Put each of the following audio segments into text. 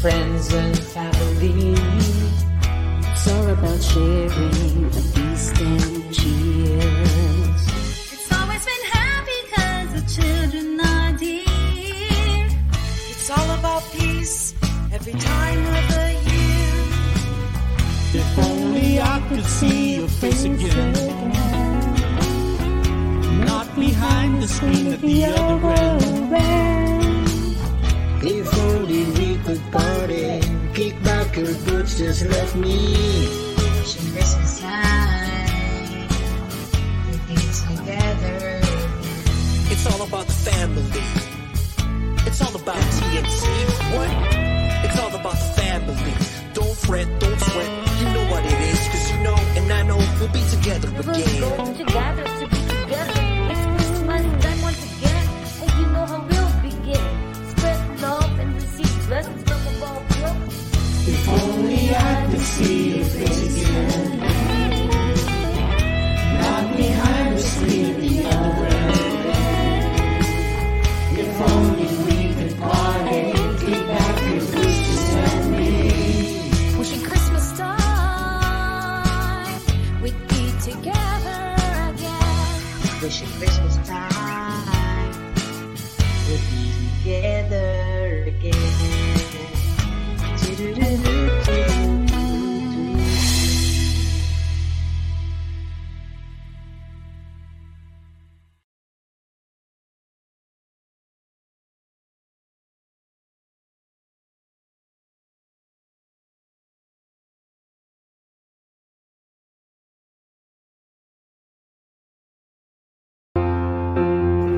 friends and family. It's all about sharing a feast and cheers. It's always been happy cause the children are dear. It's all about peace every time of the year. If only I could see your face again. Not behind the screen at the other end. If only we could party, kick back your boots, just let me. Wishing Christmas time. We be together. It's all about the family. It's all about TNC. What? It's all about the family. Don't fret, don't sweat. You know what it is, cause you know, and I know we'll be together We're again. going together be together. I could see behind the screen. If only we could. Wishing Christmas time we'd be together again. Wishing Christmas time.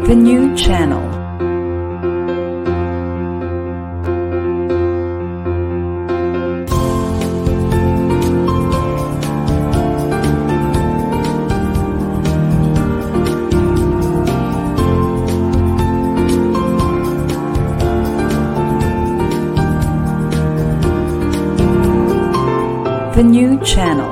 The new channel. The new channel.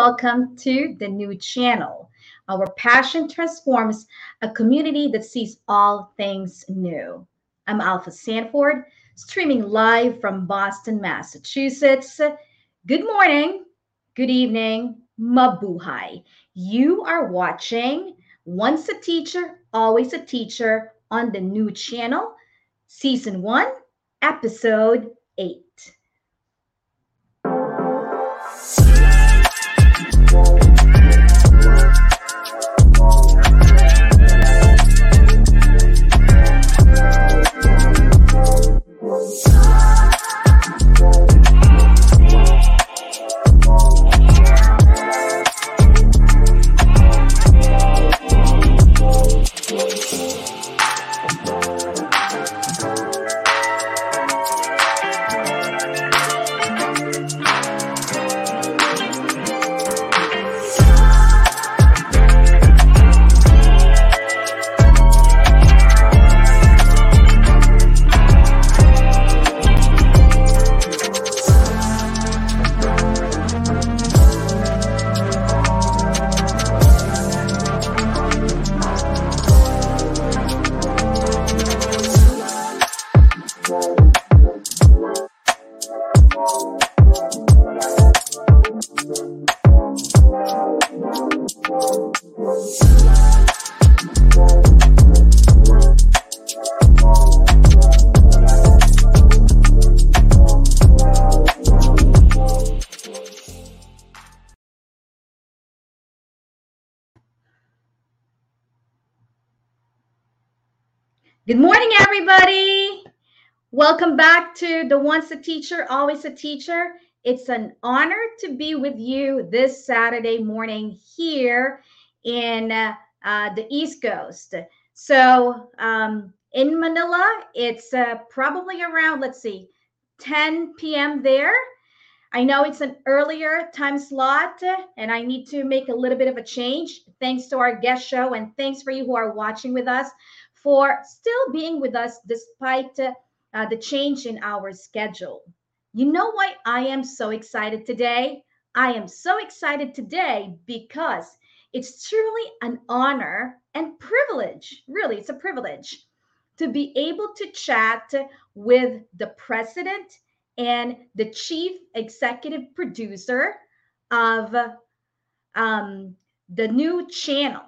Welcome to the new channel. Our passion transforms a community that sees all things new. I'm Alpha Sanford, streaming live from Boston, Massachusetts. Good morning, good evening, mabuhay. You are watching Once a Teacher, Always a Teacher on the new channel, Season 1, Episode 8. Good morning, everybody. Welcome back to the Once a Teacher, Always a Teacher. It's an honor to be with you this Saturday morning here in uh, uh, the East Coast. So, um, In Manila, it's uh, probably around, let's see, 10 p.m. there. I know it's an earlier time slot and I need to make a little bit of a change. Thanks to our guest show and thanks for you who are watching with us for still being with us despite uh, the change in our schedule. You know why I am so excited today? I am so excited today because it's truly an honor and privilege. Really, it's a privilege to be able to chat with the president and the chief executive producer of um, the new channel.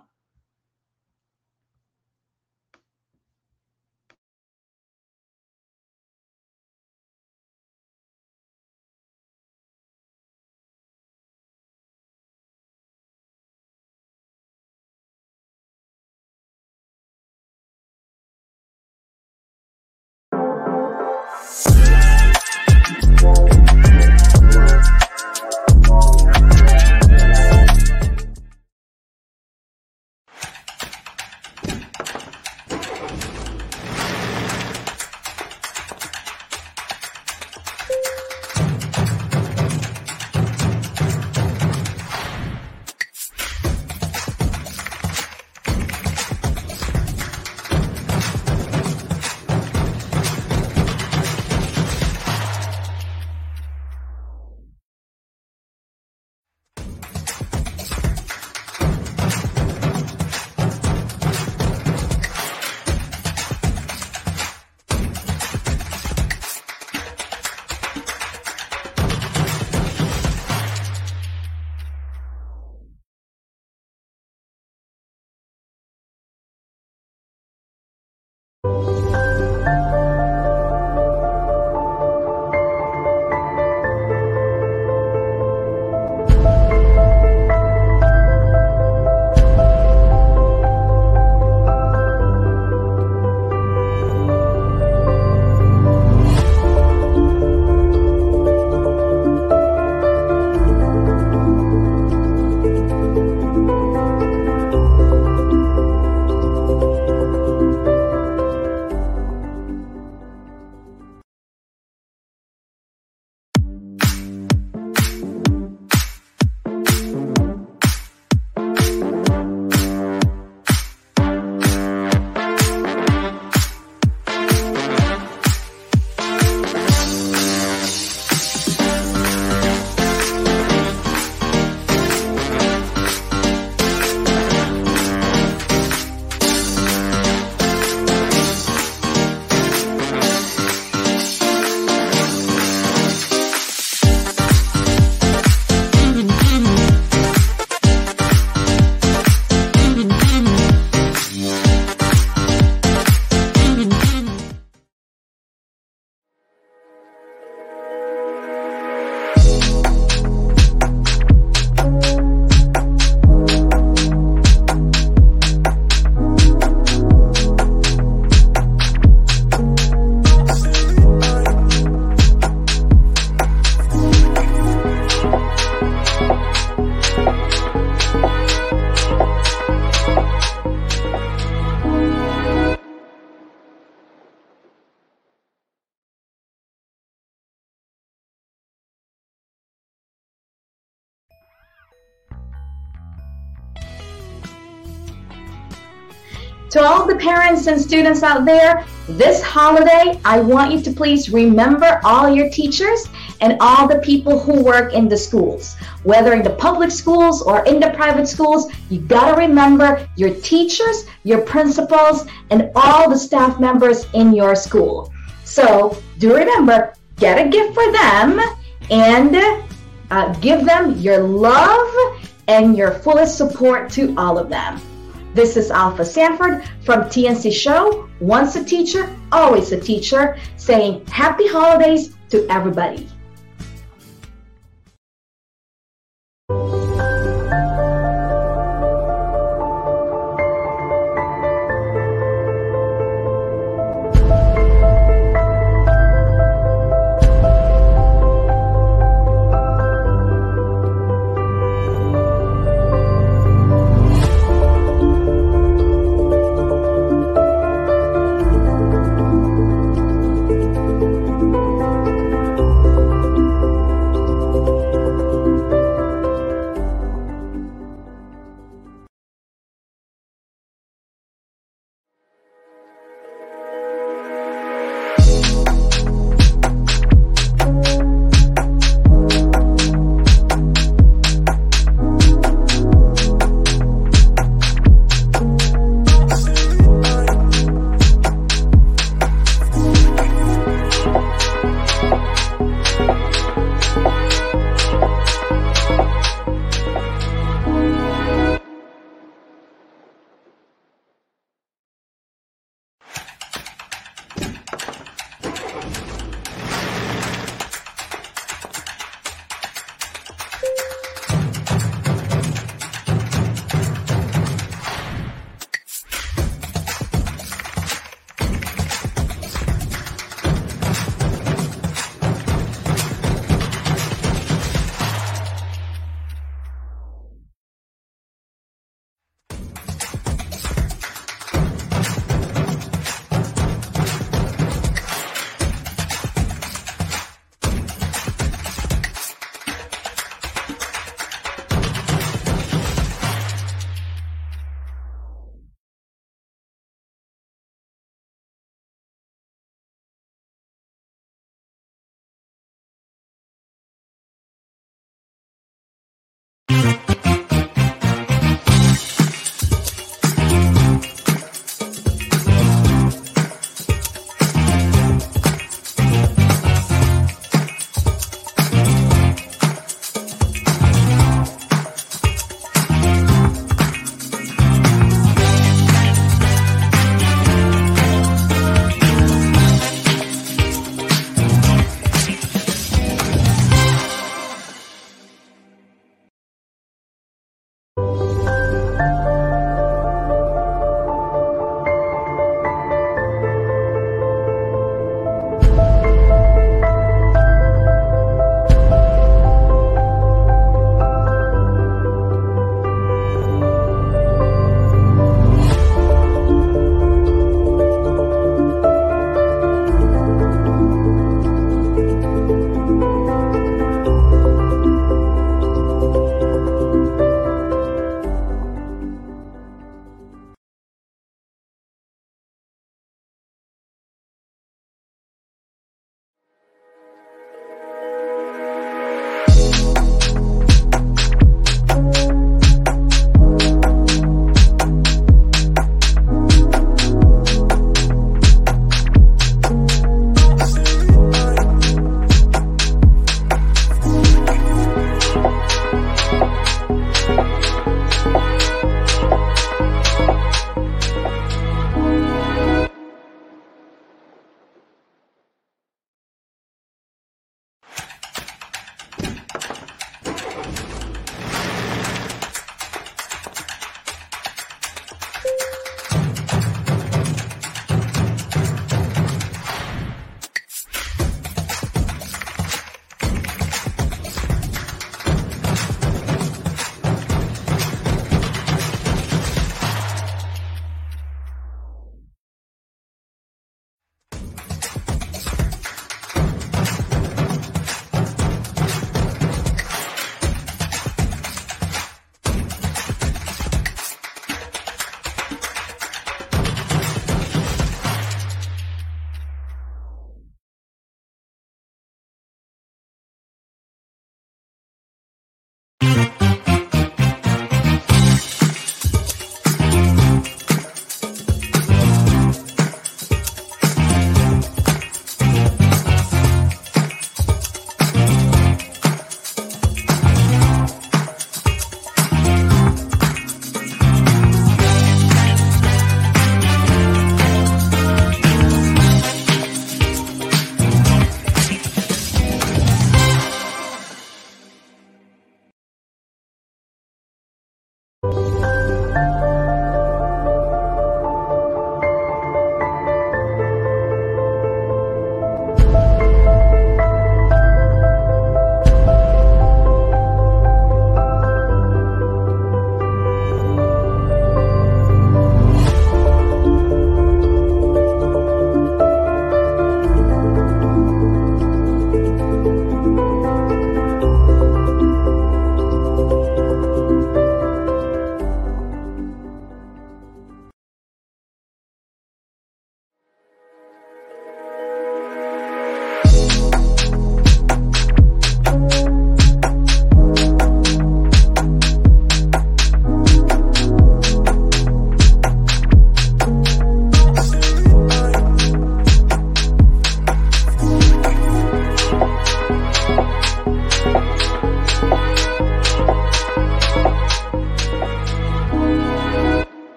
The parents and students out there, this holiday, I want you to please remember all your teachers and all the people who work in the schools. Whether in the public schools or in the private schools, you gotta remember your teachers, your principals, and all the staff members in your school. So do remember, get a gift for them and uh, give them your love and your fullest support to all of them. This is Alpha Sanford from TNC Show, once a teacher, always a teacher, saying happy holidays to everybody.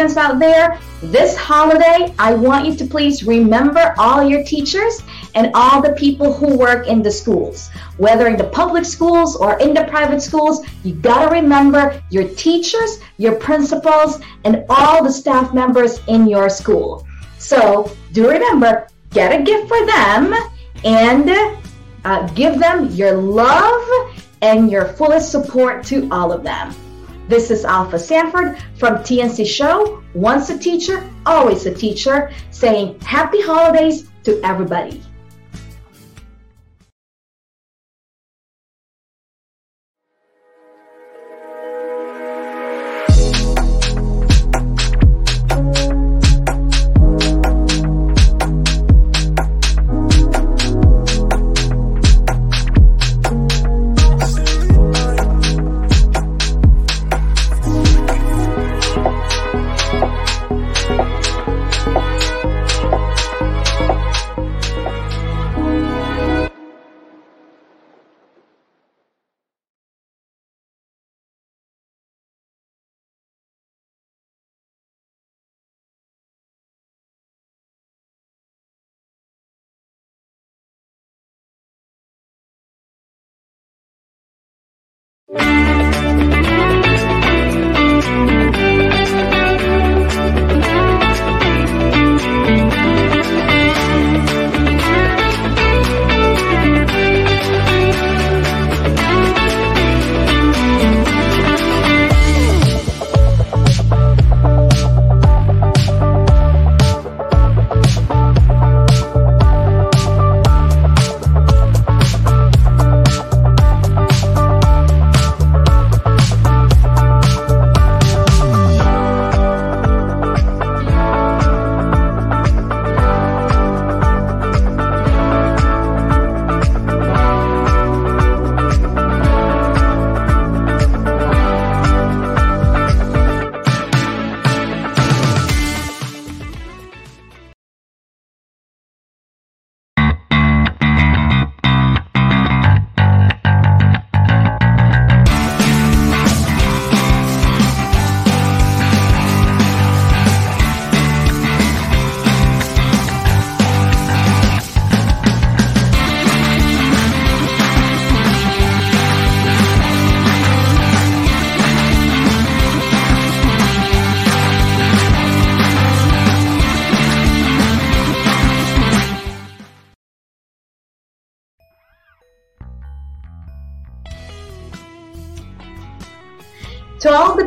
Students out there, this holiday, I want you to please remember all your teachers and all the people who work in the schools. Whether in the public schools or in the private schools, you gotta remember your teachers, your principals, and all the staff members in your school. So do remember, get a gift for them and uh, give them your love and your fullest support to all of them. This is Alpha Sanford from TNC Show, once a teacher, always a teacher, saying happy holidays to everybody.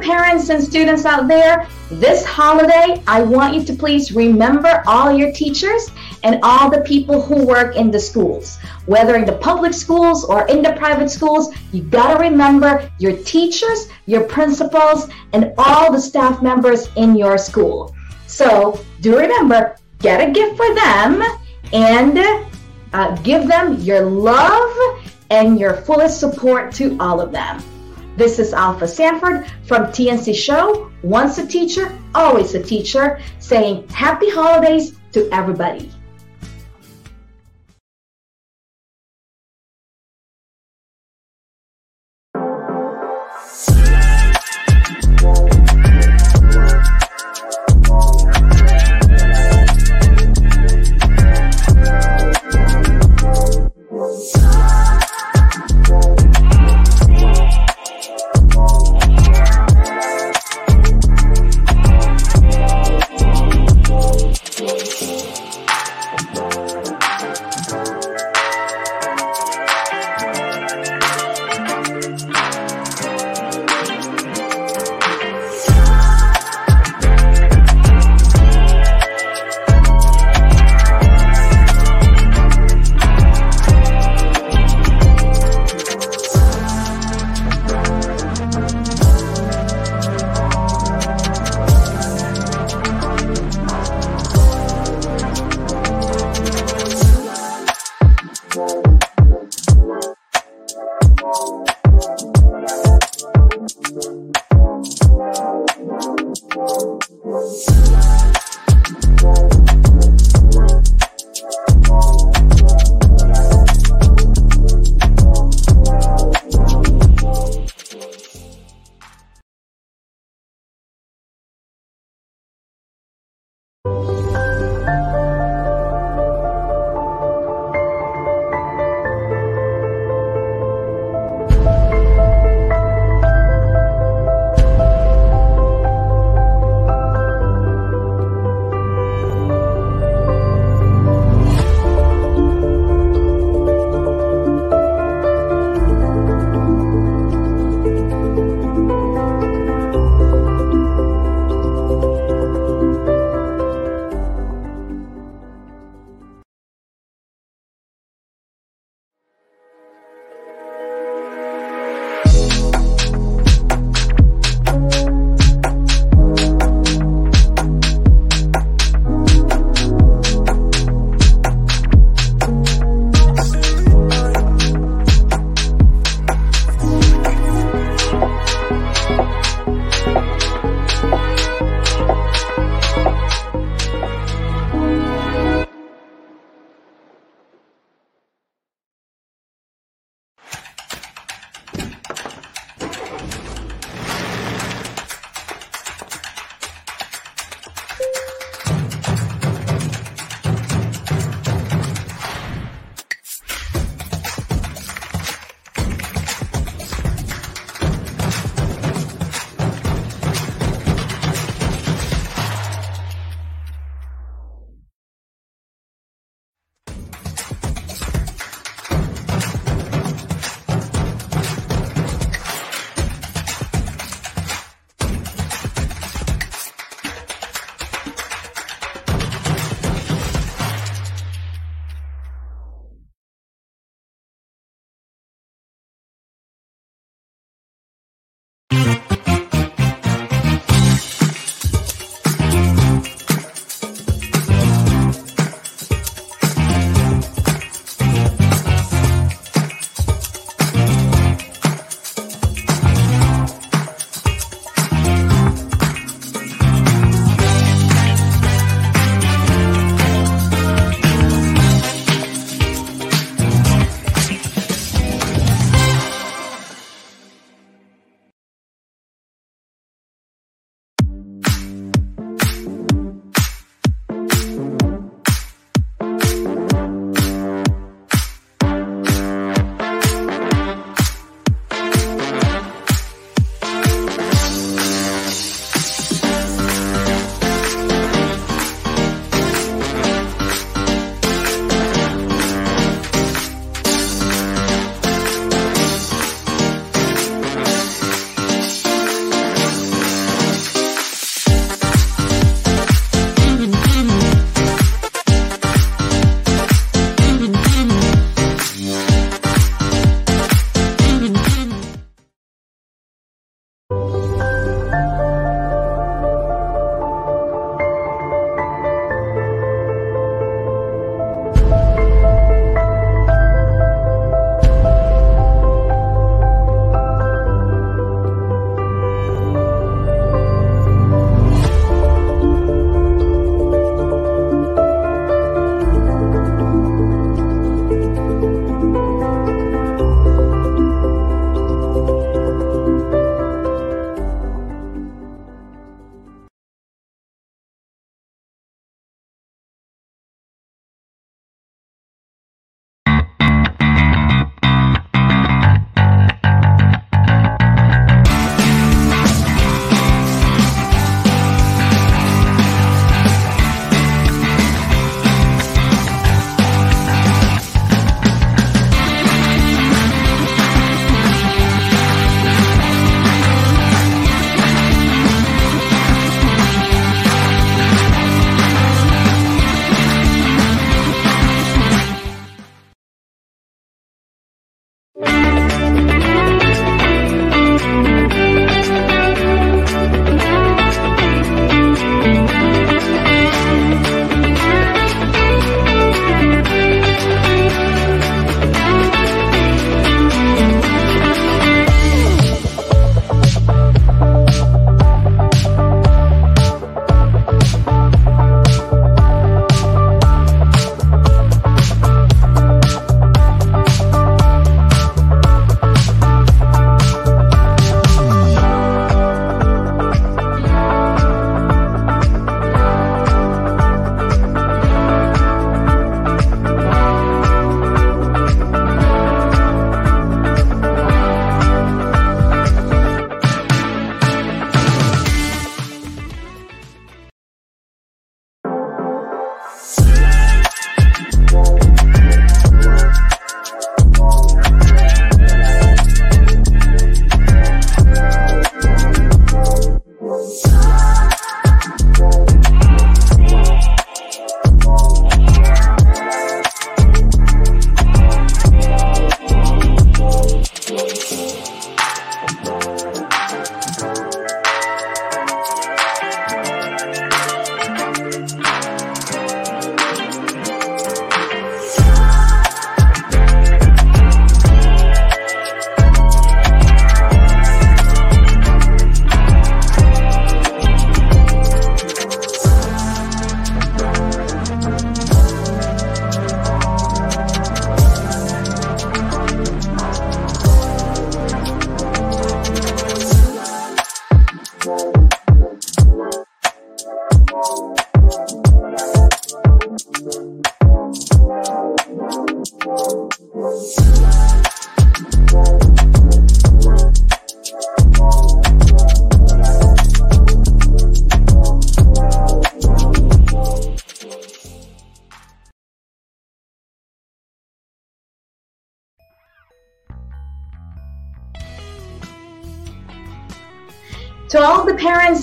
Parents and students out there, this holiday, I want you to please remember all your teachers and all the people who work in the schools. Whether in the public schools or in the private schools, you gotta remember your teachers, your principals, and all the staff members in your school. So do remember, get a gift for them and uh, give them your love and your fullest support to all of them. This is Alpha Sanford from TNC Show, once a teacher, always a teacher, saying happy holidays to everybody.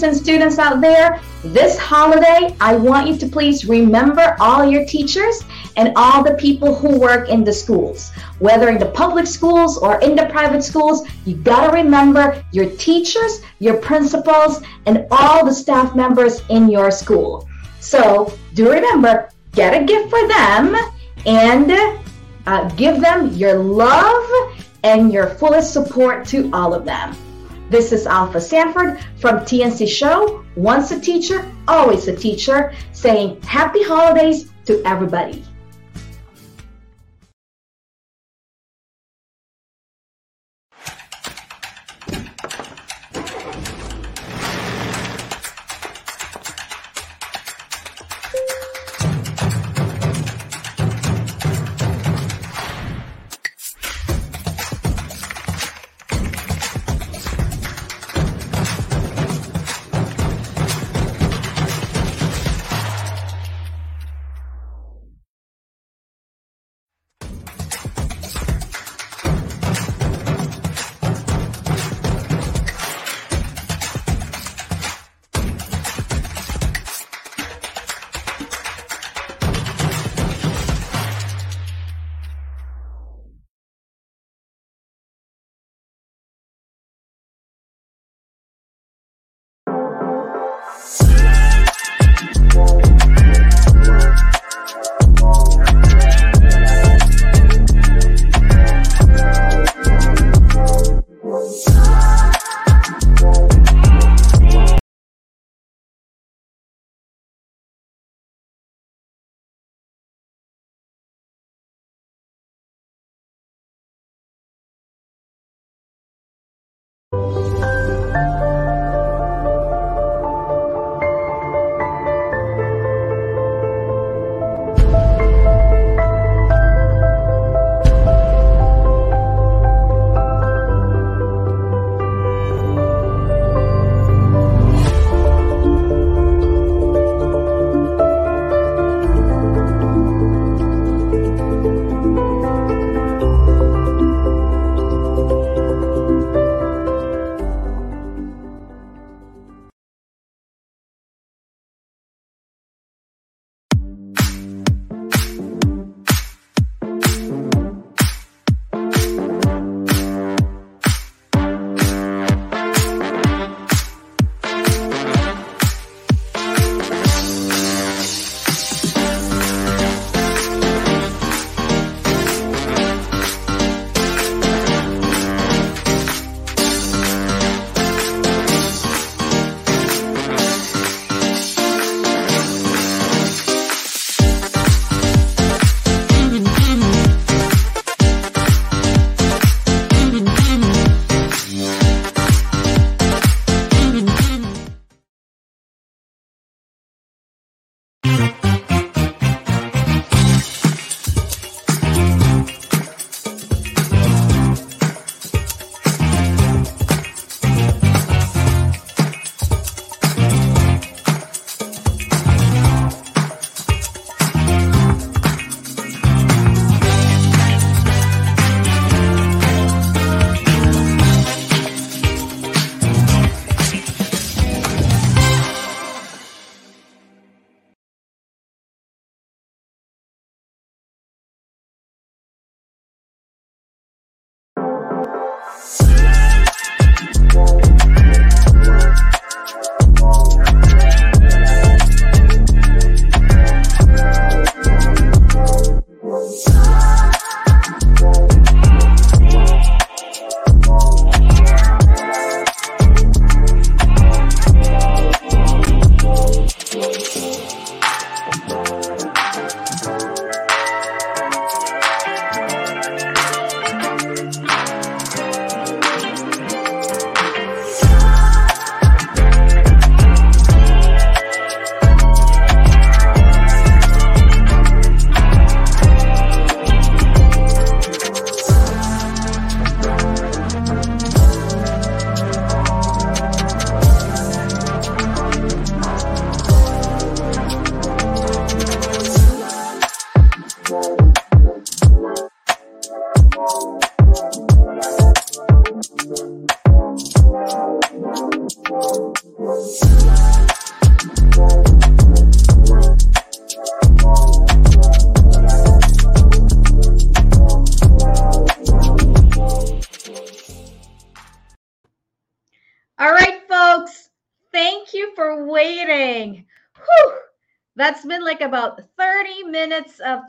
And students out there, this holiday, I want you to please remember all your teachers and all the people who work in the schools. Whether in the public schools or in the private schools, you gotta remember your teachers, your principals, and all the staff members in your school. So do remember, get a gift for them and uh, give them your love and your fullest support to all of them. This is Alpha Sanford from TNC Show, once a teacher, always a teacher, saying happy holidays to everybody.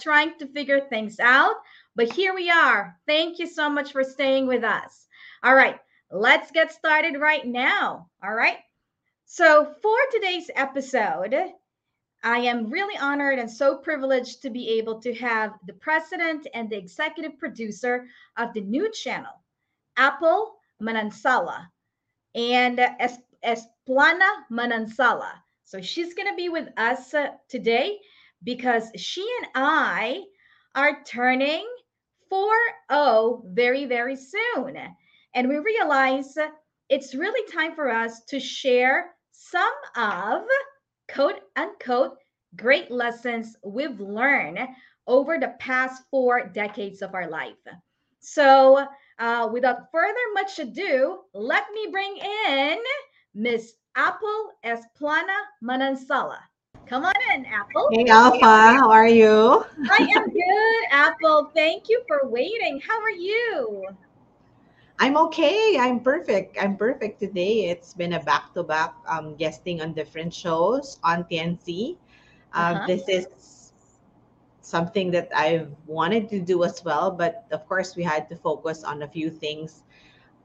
Trying to figure things out, but here we are. Thank you so much for staying with us. All right, let's get started right now. All right. So, for today's episode, I am really honored and so privileged to be able to have the president and the executive producer of the new channel, Apple Manansala, and Es- Esplana Manansala. So she's going to be with us uh, today because she and I are turning 4-0 very, very soon. And we realize it's really time for us to share some of quote unquote great lessons we've learned over the past four decades of our life. So, uh, without further much ado, let me bring in Miss Apple Esplana Manansala. Come on in, Apple. Hey Alpha, how are you? I am good, Apple. Thank you for waiting. How are you? I'm okay. I'm perfect. I'm perfect today. It's been a back-to-back um, guesting on different shows on TNC. Uh, Uh-huh. This is something that I've wanted to do as well, but of course we had to focus on a few things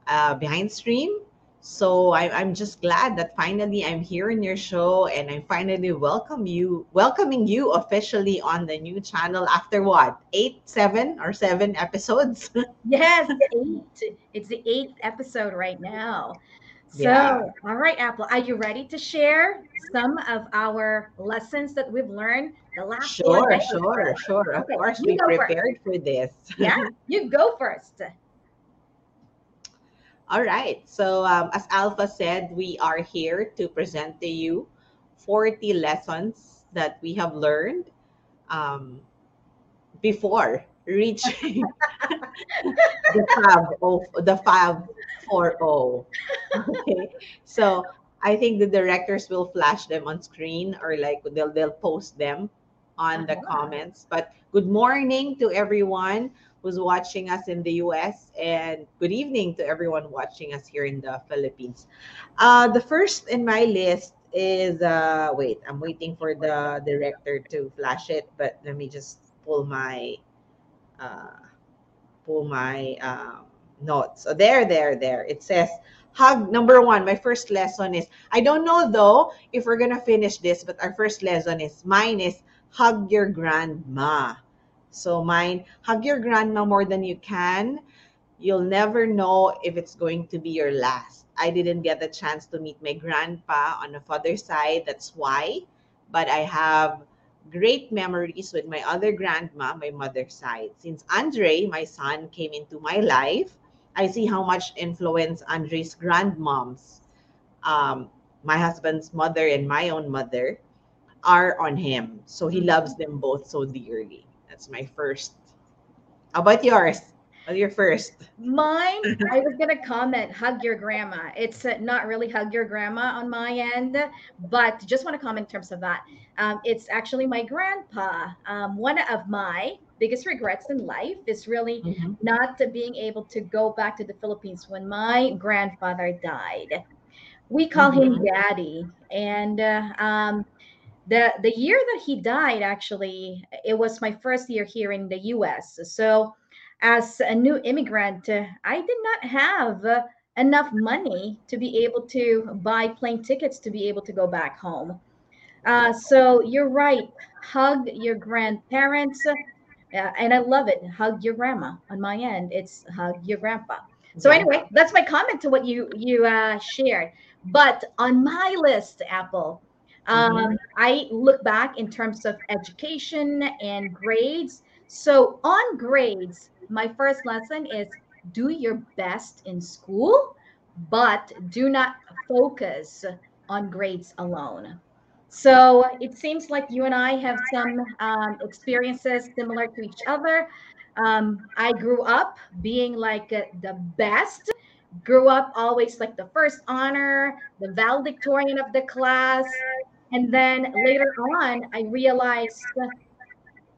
uh, behind stream. So I, I'm just glad that finally I'm here in your show and I'm finally welcome you, welcoming you officially on the new channel after what eight, seven, or seven episodes. Yes, eight. It's the eighth episode right now. So, Yeah. all right, Apple, are you ready to share some of our lessons that we've learned the last Sure, sure, sure. Of Okay, course, we first. prepared for this. Yeah, you go first. All right. So, um, as Alpha said, we are here to present to you 40 lessons that we have learned um, before reaching the Fab of the Fab 4.0. Okay. So, I think the directors will flash them on screen or like they'll they'll post them on the Uh-huh. comments. But good morning to everyone who's watching us in the US and good evening to everyone watching us here in the Philippines. Uh, the first in my list is uh, wait, I'm waiting for the director to flash it, but let me just pull my uh, pull my um, notes. So there, there, there. It says hug number one. My first lesson is I don't know though if we're gonna finish this, but our first lesson is mine is hug your grandma. So mine, hug your grandma more than you can. You'll never know if it's going to be your last. I didn't get the chance to meet my grandpa on the father's side. That's why. But I have great memories with my other grandma, my mother's side. Since Andre, my son, came into my life, I see how much influence Andre's grandmoms, um, my husband's mother and my own mother, are on him. So he loves them both so dearly. That's my first. How about yours? What's your first? Mine, I was gonna comment, hug your grandma. It's uh, not really hug your grandma on my end, but just want to comment in terms of that. Um, it's actually my grandpa. Um, one of my biggest regrets in life is really Mhm. not being able to go back to the Philippines when my grandfather died. We call him Daddy, and uh, um, the the year that he died, actually, it was my first year here in the U.S. So, as a new immigrant, I did not have enough money to be able to buy plane tickets to be able to go back home. Uh, so you're right. Hug your grandparents. Uh, and I love it. Hug your grandma. On my end, it's hug your grandpa. So anyway, that's my comment to what you you uh, shared. But on my list, Apple, um, I look back in terms of education and grades. So on grades, my first lesson is do your best in school, but do not focus on grades alone. So it seems like you and I have some um, experiences similar to each other. Um, I grew up being like uh, the best, grew up always like the first honor, the valedictorian of the class. And then later on, I realized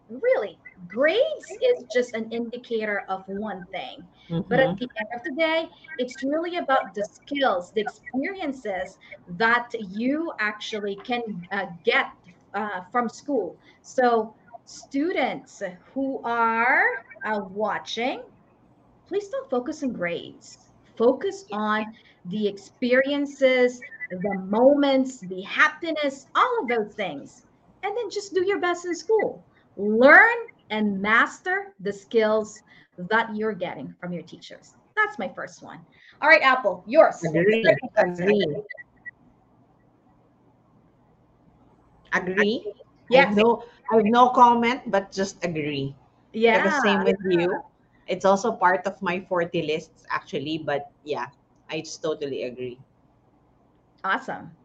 really grades is just an indicator of one thing. But Mhm. at the end of the day, it's really about the skills, the experiences that you actually can uh, get uh, from school. So, students who are uh, watching, please don't focus on grades. Focus on the experiences, the moments, the happiness, all of those things. And then just do your best in school. Learn and master the skills that you're getting from your teachers. That's my first one. All right, Apple, yours. Agree. Agree. Agree. I Yes. have no, I have no comment, but just agree. Yeah. the same with you. It's also part of my 40 lists, actually. But yeah, I just totally agree. Awesome.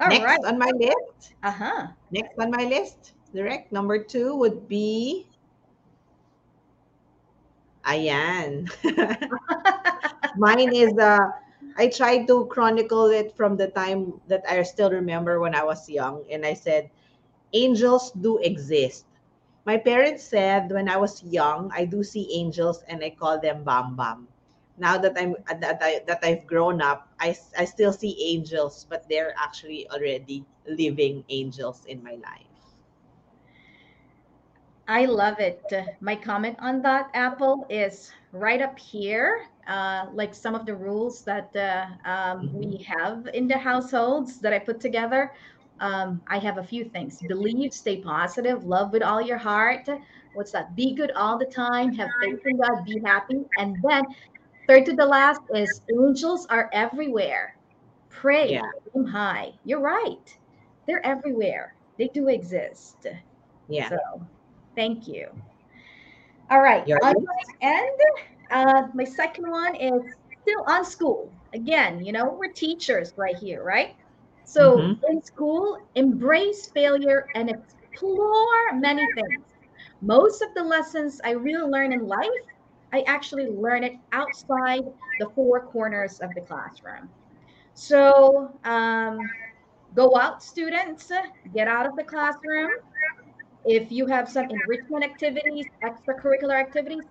All right. Next on my list, Uh huh. next on my list, direct number two would be Ayan. Mine is uh I tried to chronicle it from the time that I still remember when I was young and I said angels do exist. My parents said when I was young I do see angels and I call them bam bam. Now that I'm that I that I've grown up, I I still see angels, but they're actually already living angels in my life. I love it. Uh, My comment on that, Apple, is right up here. Uh, like some of the rules that uh, um, we have in the households that I put together. Um, I have a few things. Believe, stay positive, love with all your heart. What's that? Be good all the time, have faith in God, be happy. And then, third to the last is angels are everywhere. Pray, Yeah. aim high. You're right. They're everywhere. They do exist. Yeah. So, thank you. All right. Your On my end, uh, my second one is still on school. Again, you know, we're teachers right here, right? So, Mhm. in school, embrace failure and explore many things. Most of the lessons I really learn in life, I actually learn it outside the four corners of the classroom. So, um, go out, students, get out of the classroom. If you have some enrichment activities, extracurricular activities,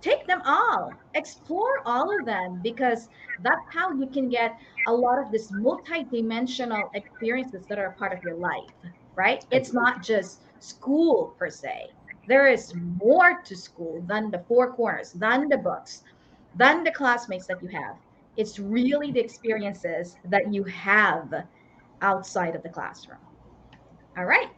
take them all, explore all of them, because that's how you can get a lot of this multi-dimensional experiences that are part of your life, right? It's not just school per se. There is more to school than the four corners, than the books, than the classmates that you have. It's really the experiences that you have outside of the classroom. All right.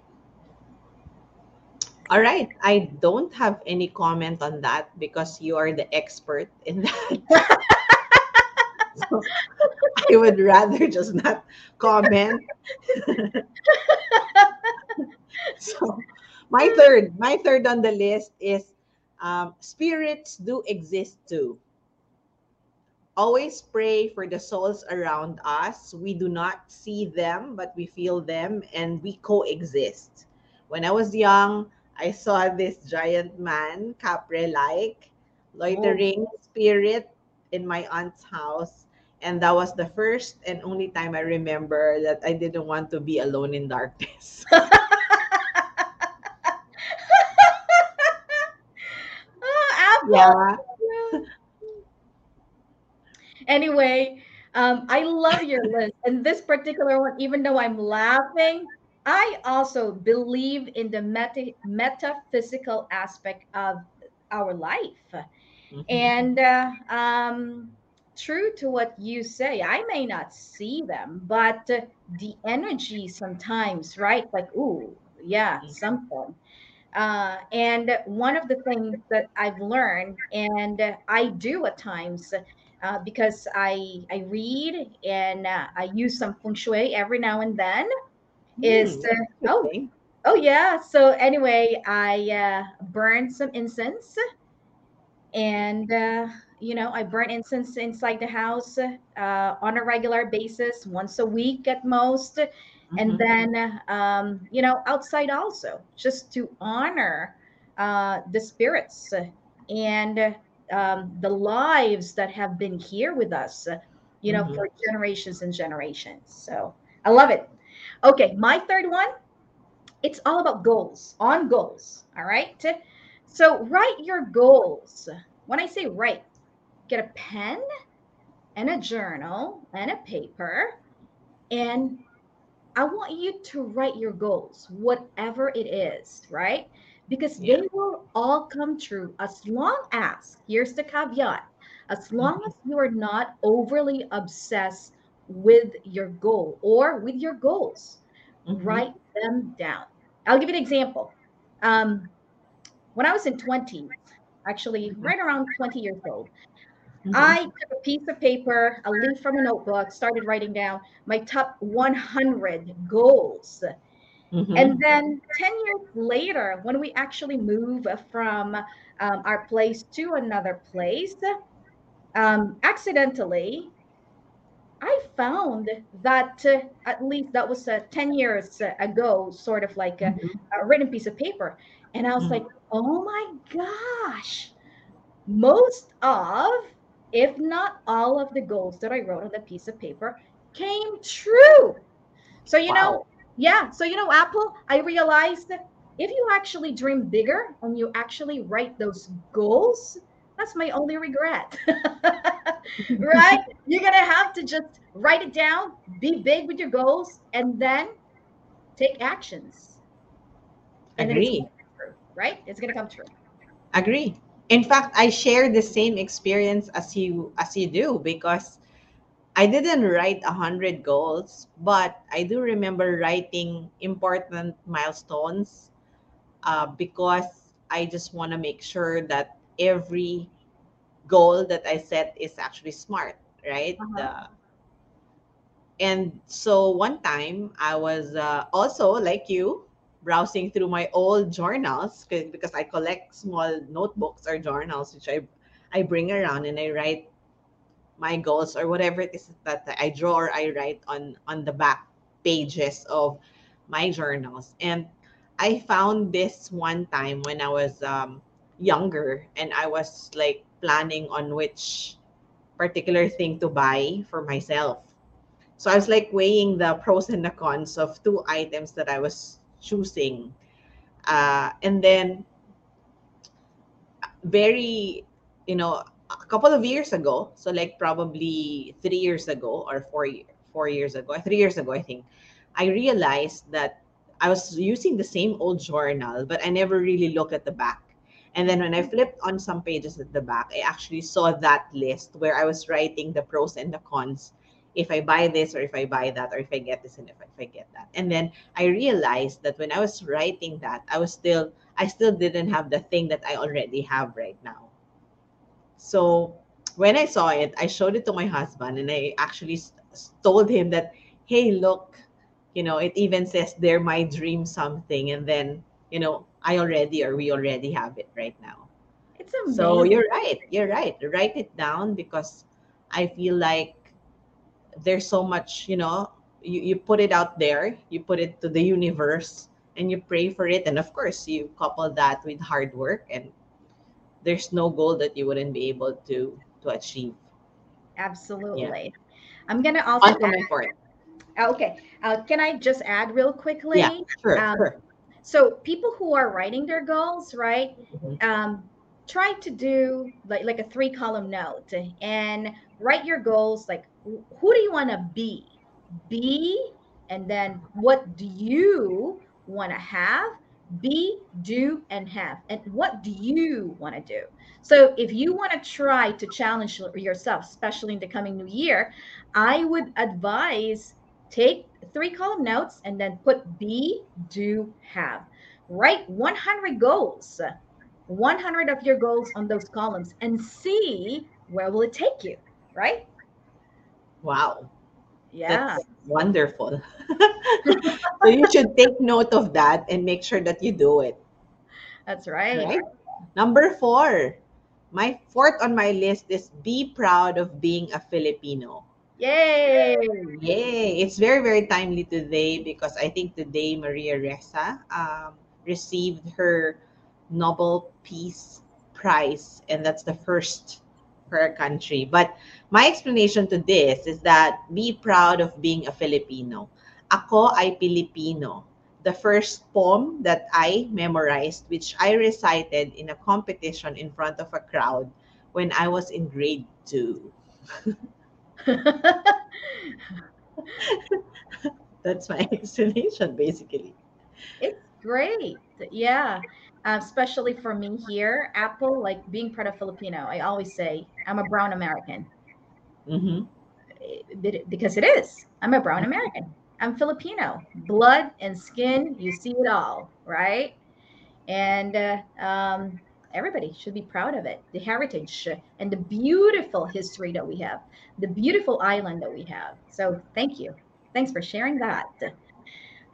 All right. I don't have any comment on that because you are the expert in that. so I would rather just not comment. so my third, my third on the list is um, spirits do exist too. Always pray for the souls around us. We do not see them, but we feel them and we coexist. When I was young, I saw this giant man, kapre like, loitering spirit in my aunt's house. And that was the first and only time I remember that I didn't want to be alone in darkness. Ah, Apple. Yeah. Anyway, um, I love your list. And this particular one, even though I'm laughing, I also believe in the meta- metaphysical aspect of our life. Mhm. And uh, um, true to what you say, I may not see them, but uh, the energy sometimes, right? Like, ooh, yeah, Mhm. something. Uh, and one of the things that I've learned, and I do at times, uh, because I I read and uh, I use some feng shui every now and then, is Hmm, uh, oh oh yeah. So anyway, I uh, burn some incense and uh, you know i burn incense inside the house uh, on a regular basis once a week at most and Mhm. then um, you know outside also just to honor uh, the spirits and um, the lives that have been here with us you know Mhm. for generations and generations so i love it okay my third one it's all about goals, on goals. All right. So write your goals. When I say write, get a pen and a journal and a paper, and I want you to write your goals, whatever it is, right? Because Yeah. they will all come true as long as, here's the caveat, as long as you are not overly obsessed with your goal or with your goals Mhm. write them down. I'll give you an example. Um, when I was in 20, actually right around 20 years old, Mhm. I took a piece of paper, a leaf from a notebook, started writing down my top 100 goals. Mhm. And then 10 years later, when we actually move from um, our place to another place, um, accidentally, I found that uh, at least that was uh, 10 years ago, sort of like a, Mhm. a written piece of paper. And I was Mhm. like, oh my gosh, most of, if not all of the goals that I wrote on the piece of paper came true. So, you know, yeah. So, you know, Apple, I realized that if you actually dream bigger and you actually write those goals, that's my only regret. right? You're going to have to just write it down, be big with your goals, and then take actions. And it's Agree. gonna come true, right? It's going to come true. Agree. In fact, I share the same experience as you as you do because I didn't write a hundred goals, but I do remember writing important milestones uh, because I just want to make sure that every goal that I set is actually smart, right? Uh-huh. The- and so one time I was uh, also like you browsing through my old journals 'cause- because I collect small notebooks or journals which I I bring around and I write my goals or whatever it is that I draw or I write on on the back pages of my journals and I found this one time when I was um, younger and I was like planning on which particular thing to buy for myself. So I was like weighing the pros and the cons of two items that I was choosing. Uh, and then very, you know, a couple of years ago, so like probably three years ago or four, four years ago, three years ago, I think, I realized that I was using the same old journal, but I never really looked at the back. And then when I flipped on some pages at the back, I actually saw that list where I was writing the pros and the cons if I buy this or if I buy that or if I get this and if, if I get that. And then I realized that when I was writing that, I was still I still didn't have the thing that I already have right now. So when I saw it, I showed it to my husband and I actually told him that, hey, look, you know, it even says they're my dream something. And then, you know, I already or we already have it right now. It's amazing. So you're right. You're right. Write it down because I feel like there's so much, you know, you, you put it out there, you put it to the universe and you pray for it. And of course, you couple that with hard work and there's no goal that you wouldn't be able to to achieve. Absolutely. I'm going to also add, part. okay. Uh, can I just add real quickly? Yeah, sure, Um, sure. So people who are writing their goals, right? Mhm. Um, try to do like like a three column note and write your goals. Like who do you want to be? Be, and then what do you want to have? Be, do, and have. And what do you want to do? So if you want to try to challenge yourself, especially in the coming new year, I would advise take three column notes and then put be, do, have. Write 100 goals, 100 of your goals on those columns and see where will it take you, right? Wow. Yeah. That's wonderful. so you should take note of that and make sure that you do it. That's right. Right? Number four. My fourth on my list is be proud of being a Filipino. Yay. Yay! It's very, very timely today because I think today Maria Ressa um, received her Nobel Peace Prize, and that's the first for our country. But my explanation to this is that be proud of being a Filipino. Ako ay Pilipino. the first poem that I memorized, which I recited in a competition in front of a crowd when I was in grade two. That's my explanation, basically. It's great. Yeah. Uh, especially for me here, Apple, like being part of Filipino, I always say I'm a brown American Mm-hmm. because it is. I'm a brown American. I'm Filipino. Blood and skin, you see it all, right? And uh, um, everybody should be proud of it. The heritage and the beautiful history that we have, the beautiful island that we have. So thank you. Thanks for sharing that.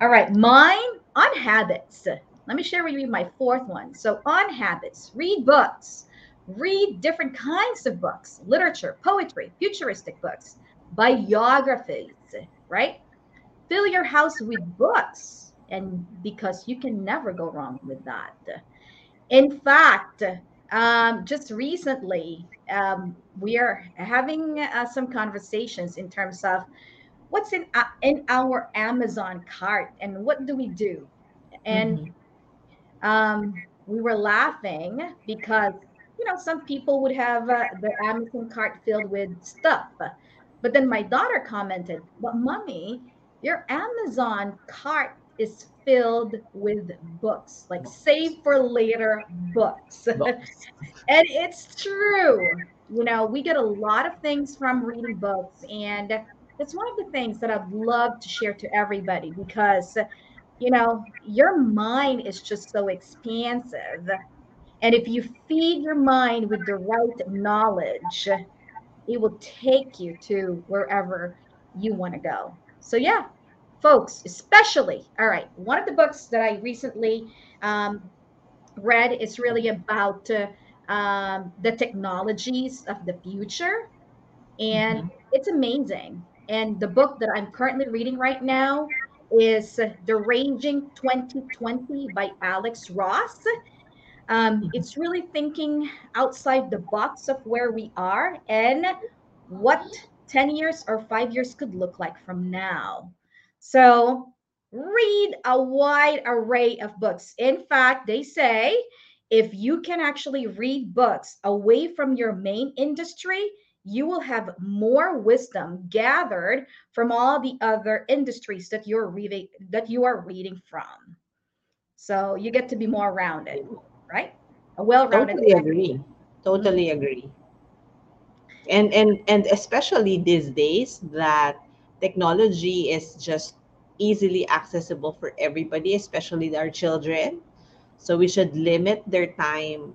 All right, mine on habits. Let me share with you my fourth one. So, on habits, read books, read different kinds of books, literature, poetry, futuristic books, biographies, right? Fill your house with books, and because you can never go wrong with that. In fact, um, just recently, um, we are having uh, some conversations in terms of what's in uh, in our Amazon cart and what do we do, and um, we were laughing because you know some people would have uh, the Amazon cart filled with stuff, but then my daughter commented, "But mommy, your Amazon cart is filled with books, like save for later books." Books. and it's true. You know, we get a lot of things from reading books, and that's one of the things that I'd love to share to everybody because, you know, your mind is just so expansive. And if you feed your mind with the right knowledge, it will take you to wherever you want to go. So, yeah, folks, especially, all right, one of the books that I recently um, read is really about uh, um, the technologies of the future. And it's amazing. And the book that I'm currently reading right now is The Raging 2020 by Alec Ross. Um, it's really thinking outside the box of where we are and what 10 years or five years could look like from now. So, read a wide array of books. In fact, they say if you can actually read books away from your main industry, you will have more wisdom gathered from all the other industries that you're reading that you are reading from. So you get to be more rounded, right? A well-rounded. Totally agree. Totally mm-hmm. agree. And and and especially these days that technology is just easily accessible for everybody, especially our children. So we should limit their time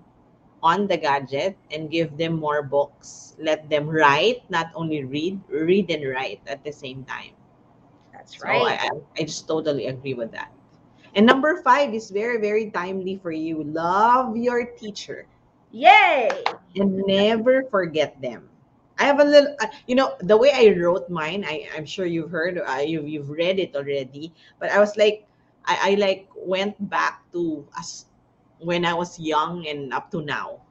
on the gadget and give them more books. Let them write, not only read, read and write at the same time. That's right. So I, I, I just totally agree with that. And number five is very, very timely for you. Love your teacher Yay! and never forget them. I have a little, uh, you know, the way I wrote mine. I, I'm sure you've heard, uh, you've you've read it already. But I was like, I, I like went back to us when I was young and up to now.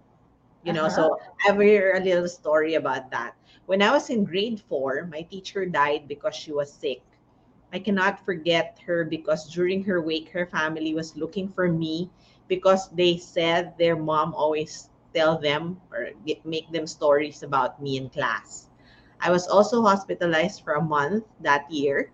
You know, so uh-huh. I have a little story about that. When I was in grade four, my teacher died because she was sick. I cannot forget her because during her wake, her family was looking for me because they said their mom always tell them or get, make them stories about me in class. I was also hospitalized for a month that year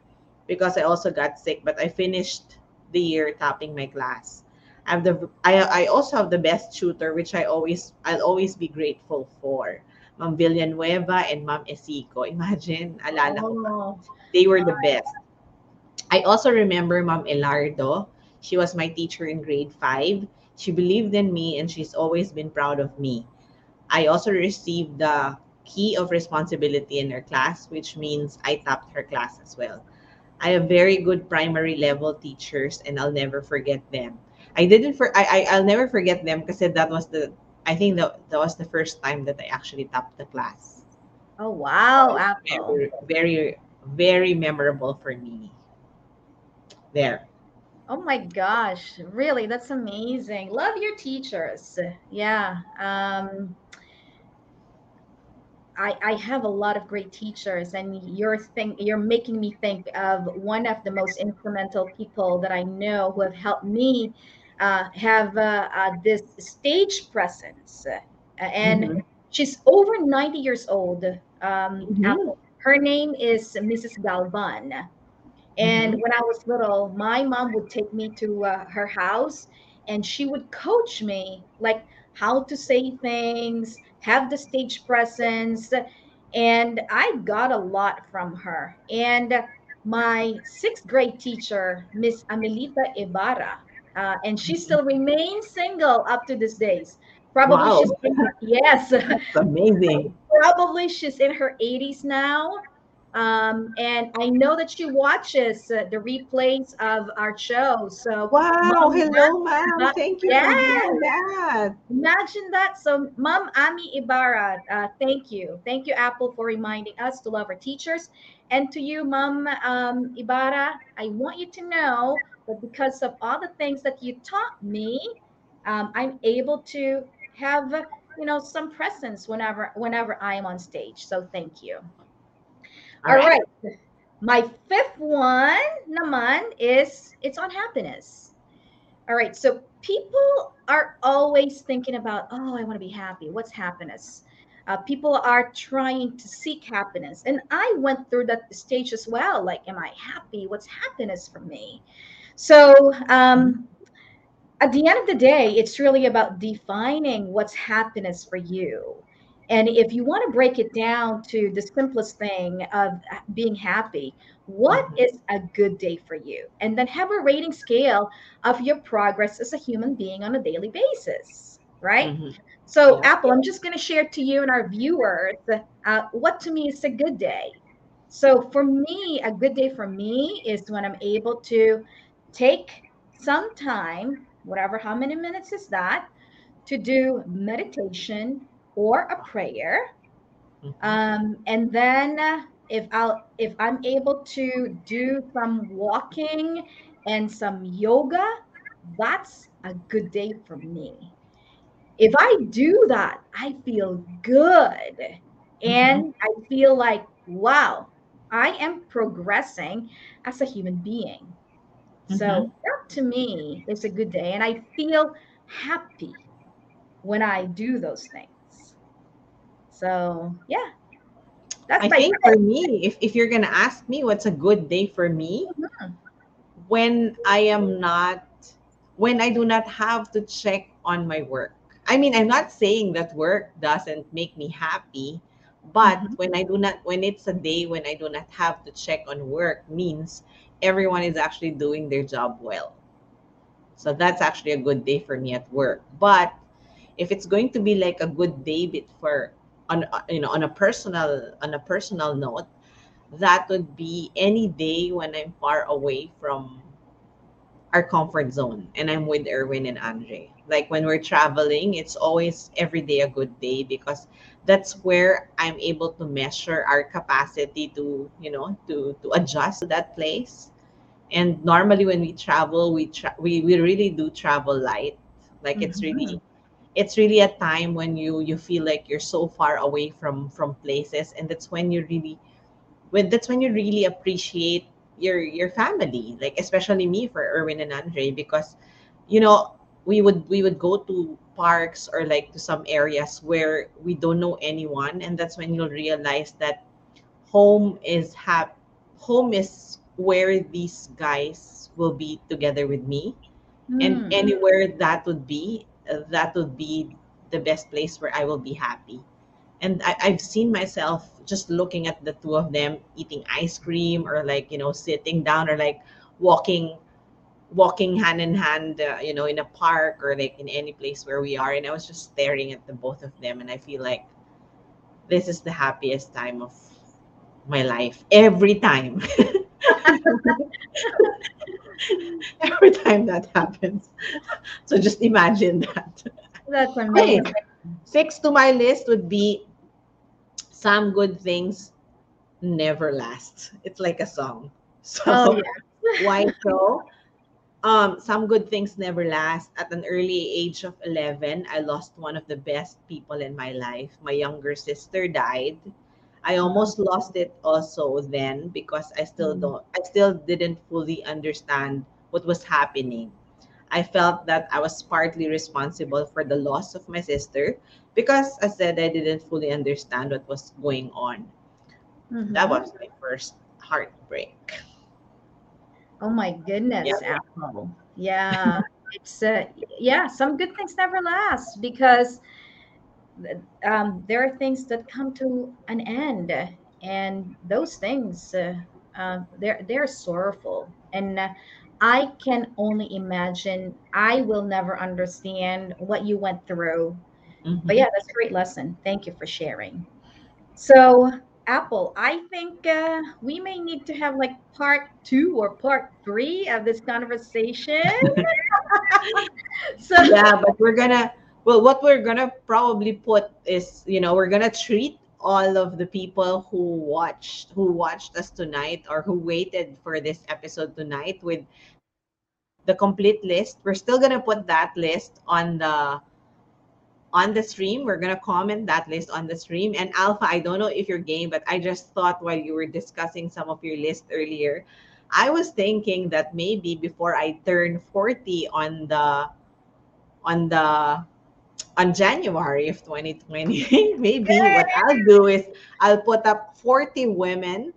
because I also got sick, but I finished the year topping my class. I have the I, I also have the best tutor, which I always I'll always be grateful for. Ma'am Villanueva and Ma'am Esico. Imagine, alala ko pa. Oh, They were the best. I also remember Ma'am Elardo. She was my teacher in grade five. She believed in me and she's always been proud of me. I also received the key of responsibility in her class, which means I topped her class as well. I have very good primary level teachers and I'll never forget them. I didn't for I, I I'll never forget them because that was the I think that that was the first time that I actually topped the class. oh wow, Apple. Very very, very memorable for me. There. Oh my gosh, really, that's amazing. Love your teachers. Yeah. Um I, I have a lot of great teachers, and you're think you're making me think of one of the most instrumental people that I know who have helped me have uh, uh, this stage presence. Uh, and Mhm. she's over 90 years old. Um, Mhm. Her name is Mrs. Galvan. And when I was little, my mom would take me to uh, her house and she would coach me like how to say things, have the stage presence. And I got a lot from her. And my sixth grade teacher, Miss Amelita Ibarra, uh, and she still remains single up to this days. Probably Wow. she's in her, yes, It's amazing. probably she's in her 80s now. Um, and I know that she watches uh, the replays of our show. So Wow. Mom, Hello. Ma- Thank you Yes. for that. Imagine that. So, Mom Ami Ibarra, uh, thank you. Thank you, Apple, for reminding us to love our teachers. And to you, Mom um, Ibarra, I want you to know that because of all the things that you taught me, um, I'm able to have, you know, some presence whenever whenever I am on stage. So, thank you. All right. My fifth one naman is it's on happiness. All right. So people are always thinking about, oh, I want to be happy. What's happiness? Uh, people are trying to seek happiness. And I went through that stage as well. Like, am I happy? What's happiness for me? So, um, at the end of the day, it's really about defining what's happiness for you. And if you want to break it down to the simplest thing of being happy, what is a good day for you? And then have a rating scale of your progress as a human being on a daily basis, right? Mhm. So. Apple, I'm just going to share to you and our viewers uh, what to me is a good day. So, for me, a good day for me is when I'm able to take some time, whatever, how many minutes is that, to do meditation or a prayer. Mhm. Um, and then uh, if I'll if I'm able to do some walking and some yoga, that's a good day for me. If I do that, I feel good. And I feel like, wow, I am progressing as a human being. So Mhm. that to me is a good day. And I feel happy when I do those things. So yeah. That's I my think for me, if, if you're gonna ask me what's a good day for me, Mhm. when I am not when I do not have to check on my work. I mean, I'm not saying that work doesn't make me happy, but Mhm. when I do not when it's a day when I do not have to check on work means everyone is actually doing their job well. So that's actually a good day for me at work. But if it's going to be like a good day bit for on you know on a personal on a personal note, that would be any day when I'm far away from our comfort zone and I'm with Erwin and Andre. Like when we're traveling, it's always every day a good day because that's where I'm able to measure our capacity to, you know, to to adjust to that place. And normally when we travel, we tra- we we really do travel light. Like it's Mhm. really it's really a time when you you feel like you're so far away from from places and that's when you really when that's when you really appreciate your your family like especially me for Erwin and Andre because you know we would we would go to parks or like to some areas where we don't know anyone and that's when you'll realize that home is have home is where these guys will be together with me and Mm. anywhere that would be that would be the best place where i will be happy and I, i've seen myself just looking at the two of them eating ice cream or like you know sitting down or like walking walking hand in hand uh, you know in a park or like in any place where we are. And i was just staring at the both of them and i feel like this is the happiest time of my life. Every time. Every time that happens. So just imagine that. That's amazing. Six to my list would be some good things never last. It's like a song. So Oh, yeah. why so? um, some good things never last. At an early age of 11, I lost one of the best people in my life. My younger sister died. I almost lost it also then because I still Mhm. don't I still didn't fully understand what was happening. I felt that I was partly responsible for the loss of my sister because I said I didn't fully understand what was going on. That Mhm. was my first heartbreak. Oh my goodness, Yeah. Apple. Yeah, it's uh, yeah. Some good things never last because um, there are things that come to an end, and those things uh, uh, they're they're sorrowful, and uh, I can only imagine. I will never understand what you went through, but Mhm. yeah, that's a great lesson. Thank you for sharing. So, Apple, I think uh, we may need to have like part two or part three of this conversation. so, yeah but we're gonna well what we're gonna probably put is you know we're gonna treat all of the people who watched who watched us tonight or who waited for this episode tonight with the complete list we're still gonna put that list on the on the stream we're gonna comment that list on the stream and alpha i don't know if you're game but i just thought while you were discussing some of your list earlier i was thinking that maybe before i turn 40 on the on the on January of 2020, maybe what I'll do is I'll put up 40 women,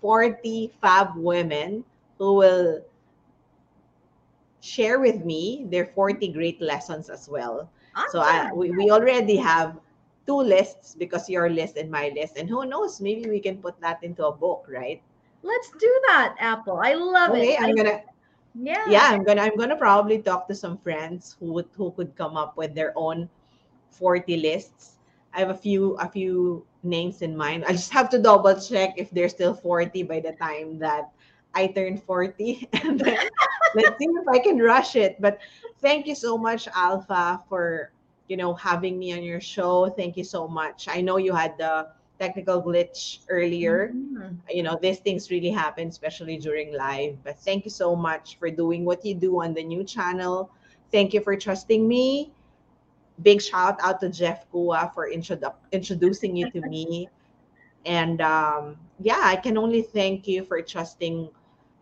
40 fab women who will share with me their 40 great lessons as well. So I we, we already have two lists because your list and my list. And who knows, maybe we can put that into a book, right? let's do that, Apple. I love Okay, it. I'm gonna yeah. yeah i'm gonna i'm gonna probably talk to some friends who would who could come up with their own 40 lists i have a few a few names in mind i just have to double check if they're still 40 by the time that i turn 40 and then let's see if i can rush it. But thank you so much alpha for you know having me on your show. Thank you so much. I know you had the technical glitch earlier. Mhm. you know these things really happen especially during live. But thank you so much for doing what you do on the new channel. Thank you for trusting me. Big shout out to jeff kua for introdu- introducing you to me. And um, yeah i can only thank you for trusting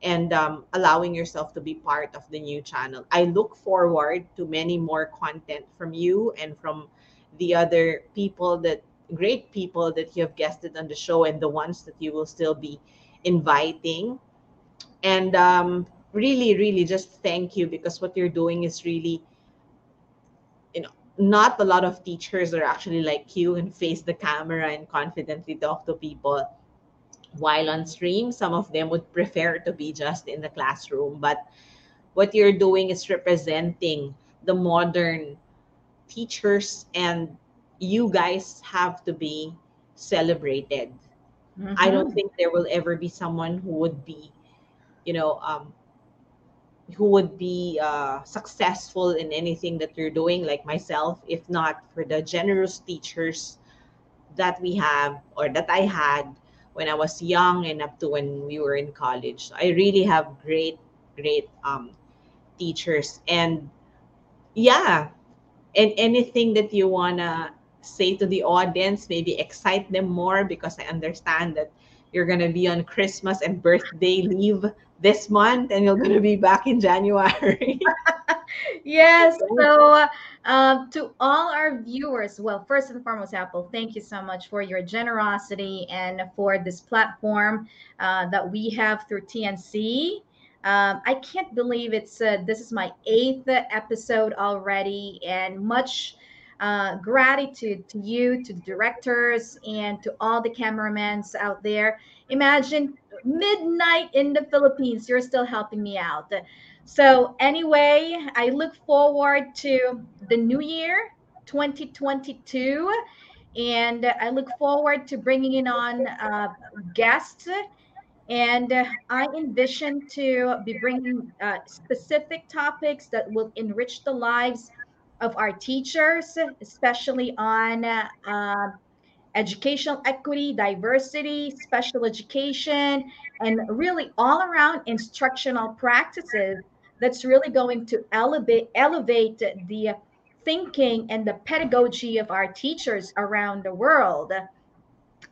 and um, allowing yourself to be part of the new channel. I look forward to many more content from you and from the other people that great people that you have guested on the show and the ones that you will still be inviting. And um, really really just thank you because what you're doing is really you know not a lot of teachers are actually like you and face the camera and confidently talk to people while on stream some of them would prefer to be just in the classroom but what you're doing is representing the modern teachers and you guys have to be celebrated i don't Mhm. think there will ever be someone who would be you know um, who would be uh, successful in anything that you're doing like myself if not for the generous teachers that we have or that i had when i was young and up to when we were in college. I really have great great um, teachers. And yeah and anything that you want to say to the audience maybe excite them more because i understand that you're to be on christmas and birthday leave this month and you're going to be back in january Yes. So, uh, to all our viewers, well, first and foremost, Apple, thank you so much for your generosity and for this platform uh, that we have through TNC. Um, I can't believe it's uh, this is my eighth episode already, and much uh, gratitude to you, to the directors, and to all the cameramans out there. Imagine midnight in the Philippines, you're still helping me out. So, anyway, I look forward to the new year 2022. And I look forward to bringing in on uh, guests. And uh, I envision to be bringing uh, specific topics that will enrich the lives of our teachers, especially on uh, educational equity, diversity, special education, and really all around instructional practices that's really going to elevate elevate the thinking and the pedagogy of our teachers around the world.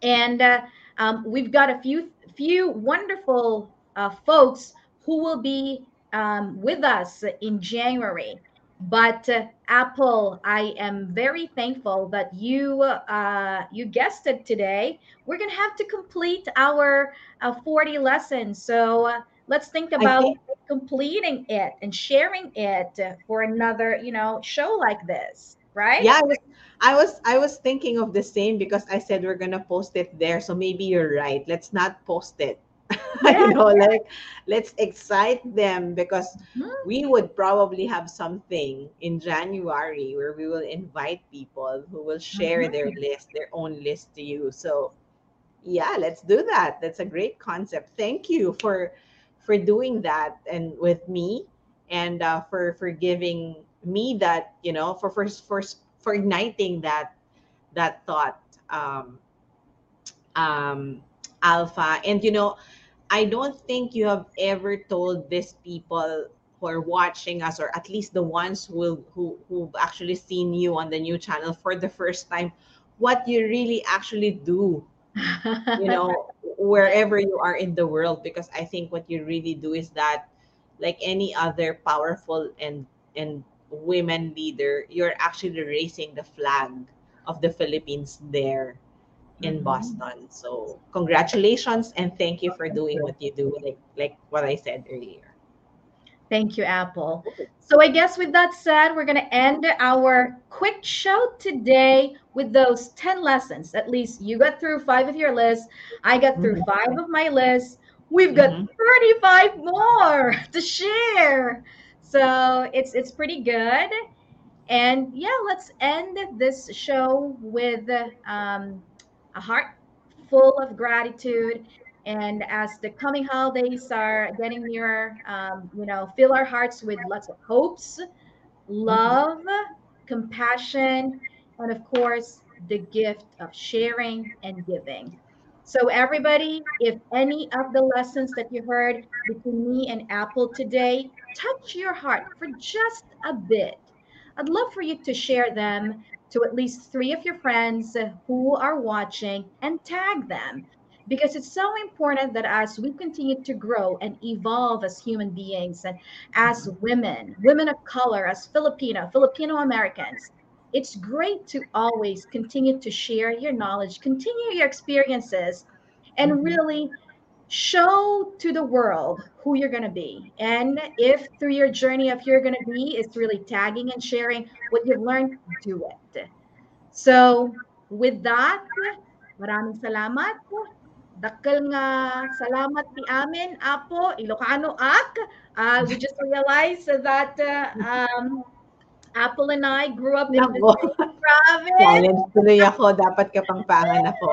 And uh, um, we've got a few few wonderful uh, folks who will be um, with us in January. But uh, Apple, I am very thankful that you uh, you guessed it today. We're gonna have to complete our uh, 40 lessons. So uh, let's think about think completing it and sharing it for another, you know, show like this, right? yeah, I was I was I was thinking of the same because I said we're gonna post it there. So maybe you're right. Let's not post it. You know, like let's excite them because Mhm. we would probably have something in January where we will invite people who will share their list, their own list to you. So yeah, let's do that. That's a great concept. Thank you for for doing that and with me and uh, for for giving me that you know for for for for igniting that that thought um um alpha and you know i don't think you have ever told these people who are watching us or at least the ones who will who who've actually seen you on the new channel for the first time what you really actually do you know wherever you are in the world. Because i think what you really do is that like any other powerful and and women leader you're actually raising the flag of the philippines there in Mhm. boston so congratulations and thank you for doing what you do like like what i said earlier Thank you, Apple. So I guess with that said, we're going to end our quick show today with those 10 lessons. At least you got through five of your list. I got through five of my list. We've got Mhm. 35 more to share. So it's it's pretty good. And yeah, let's end this show with um, a heart full of gratitude. And as the coming holidays are getting nearer, um, you know, fill our hearts with lots of hopes, love, compassion, and of course, the gift of sharing and giving. So, everybody, if any of the lessons that you heard between me and Apple today touch your heart for just a bit, I'd love for you to share them to at least three of your friends who are watching and tag them because it's so important that as we continue to grow and evolve as human beings and as women, women of color, as Filipino, Filipino Americans, it's great to always continue to share your knowledge, continue your experiences, and Mhm. really show to the world who you're going to be. And if through your journey of who you're going to be is really tagging and sharing what you've learned, do it. So, with that, maraming salamat. Dakkel nga salamat ti amin, Apo, Ilocano Ak. Uh, we just realized that uh, um, Apple and I grew up in the same province. challenge tuloy ako dapat kapangpangan ako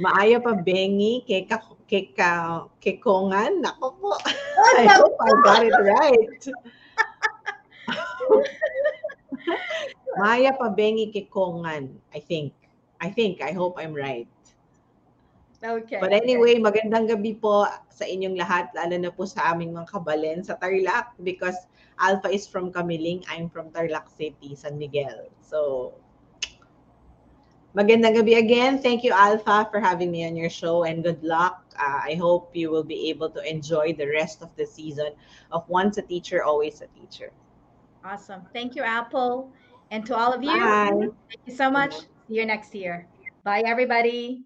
Maayo pa bengi kay ka kay ka kekongan. Nako po. I hope I got it right. Maya pa bengi kekongan. I think. I think. I hope I'm right. Okay. But anyway, magandang gabi po sa inyong lahat, lalo na po sa aming mga kabalen sa Tarlac because Alpha is from Kamiling, I'm from Tarlac City, San Miguel. So, magandang gabi again. Thank you, Alpha, for having me on your show and good luck. Uh, I hope you will be able to enjoy the rest of the season of Once a Teacher, Always a Teacher. Awesome. Thank you, Apple. And to all of you, Bye. thank you so much. See you next year. Bye, everybody.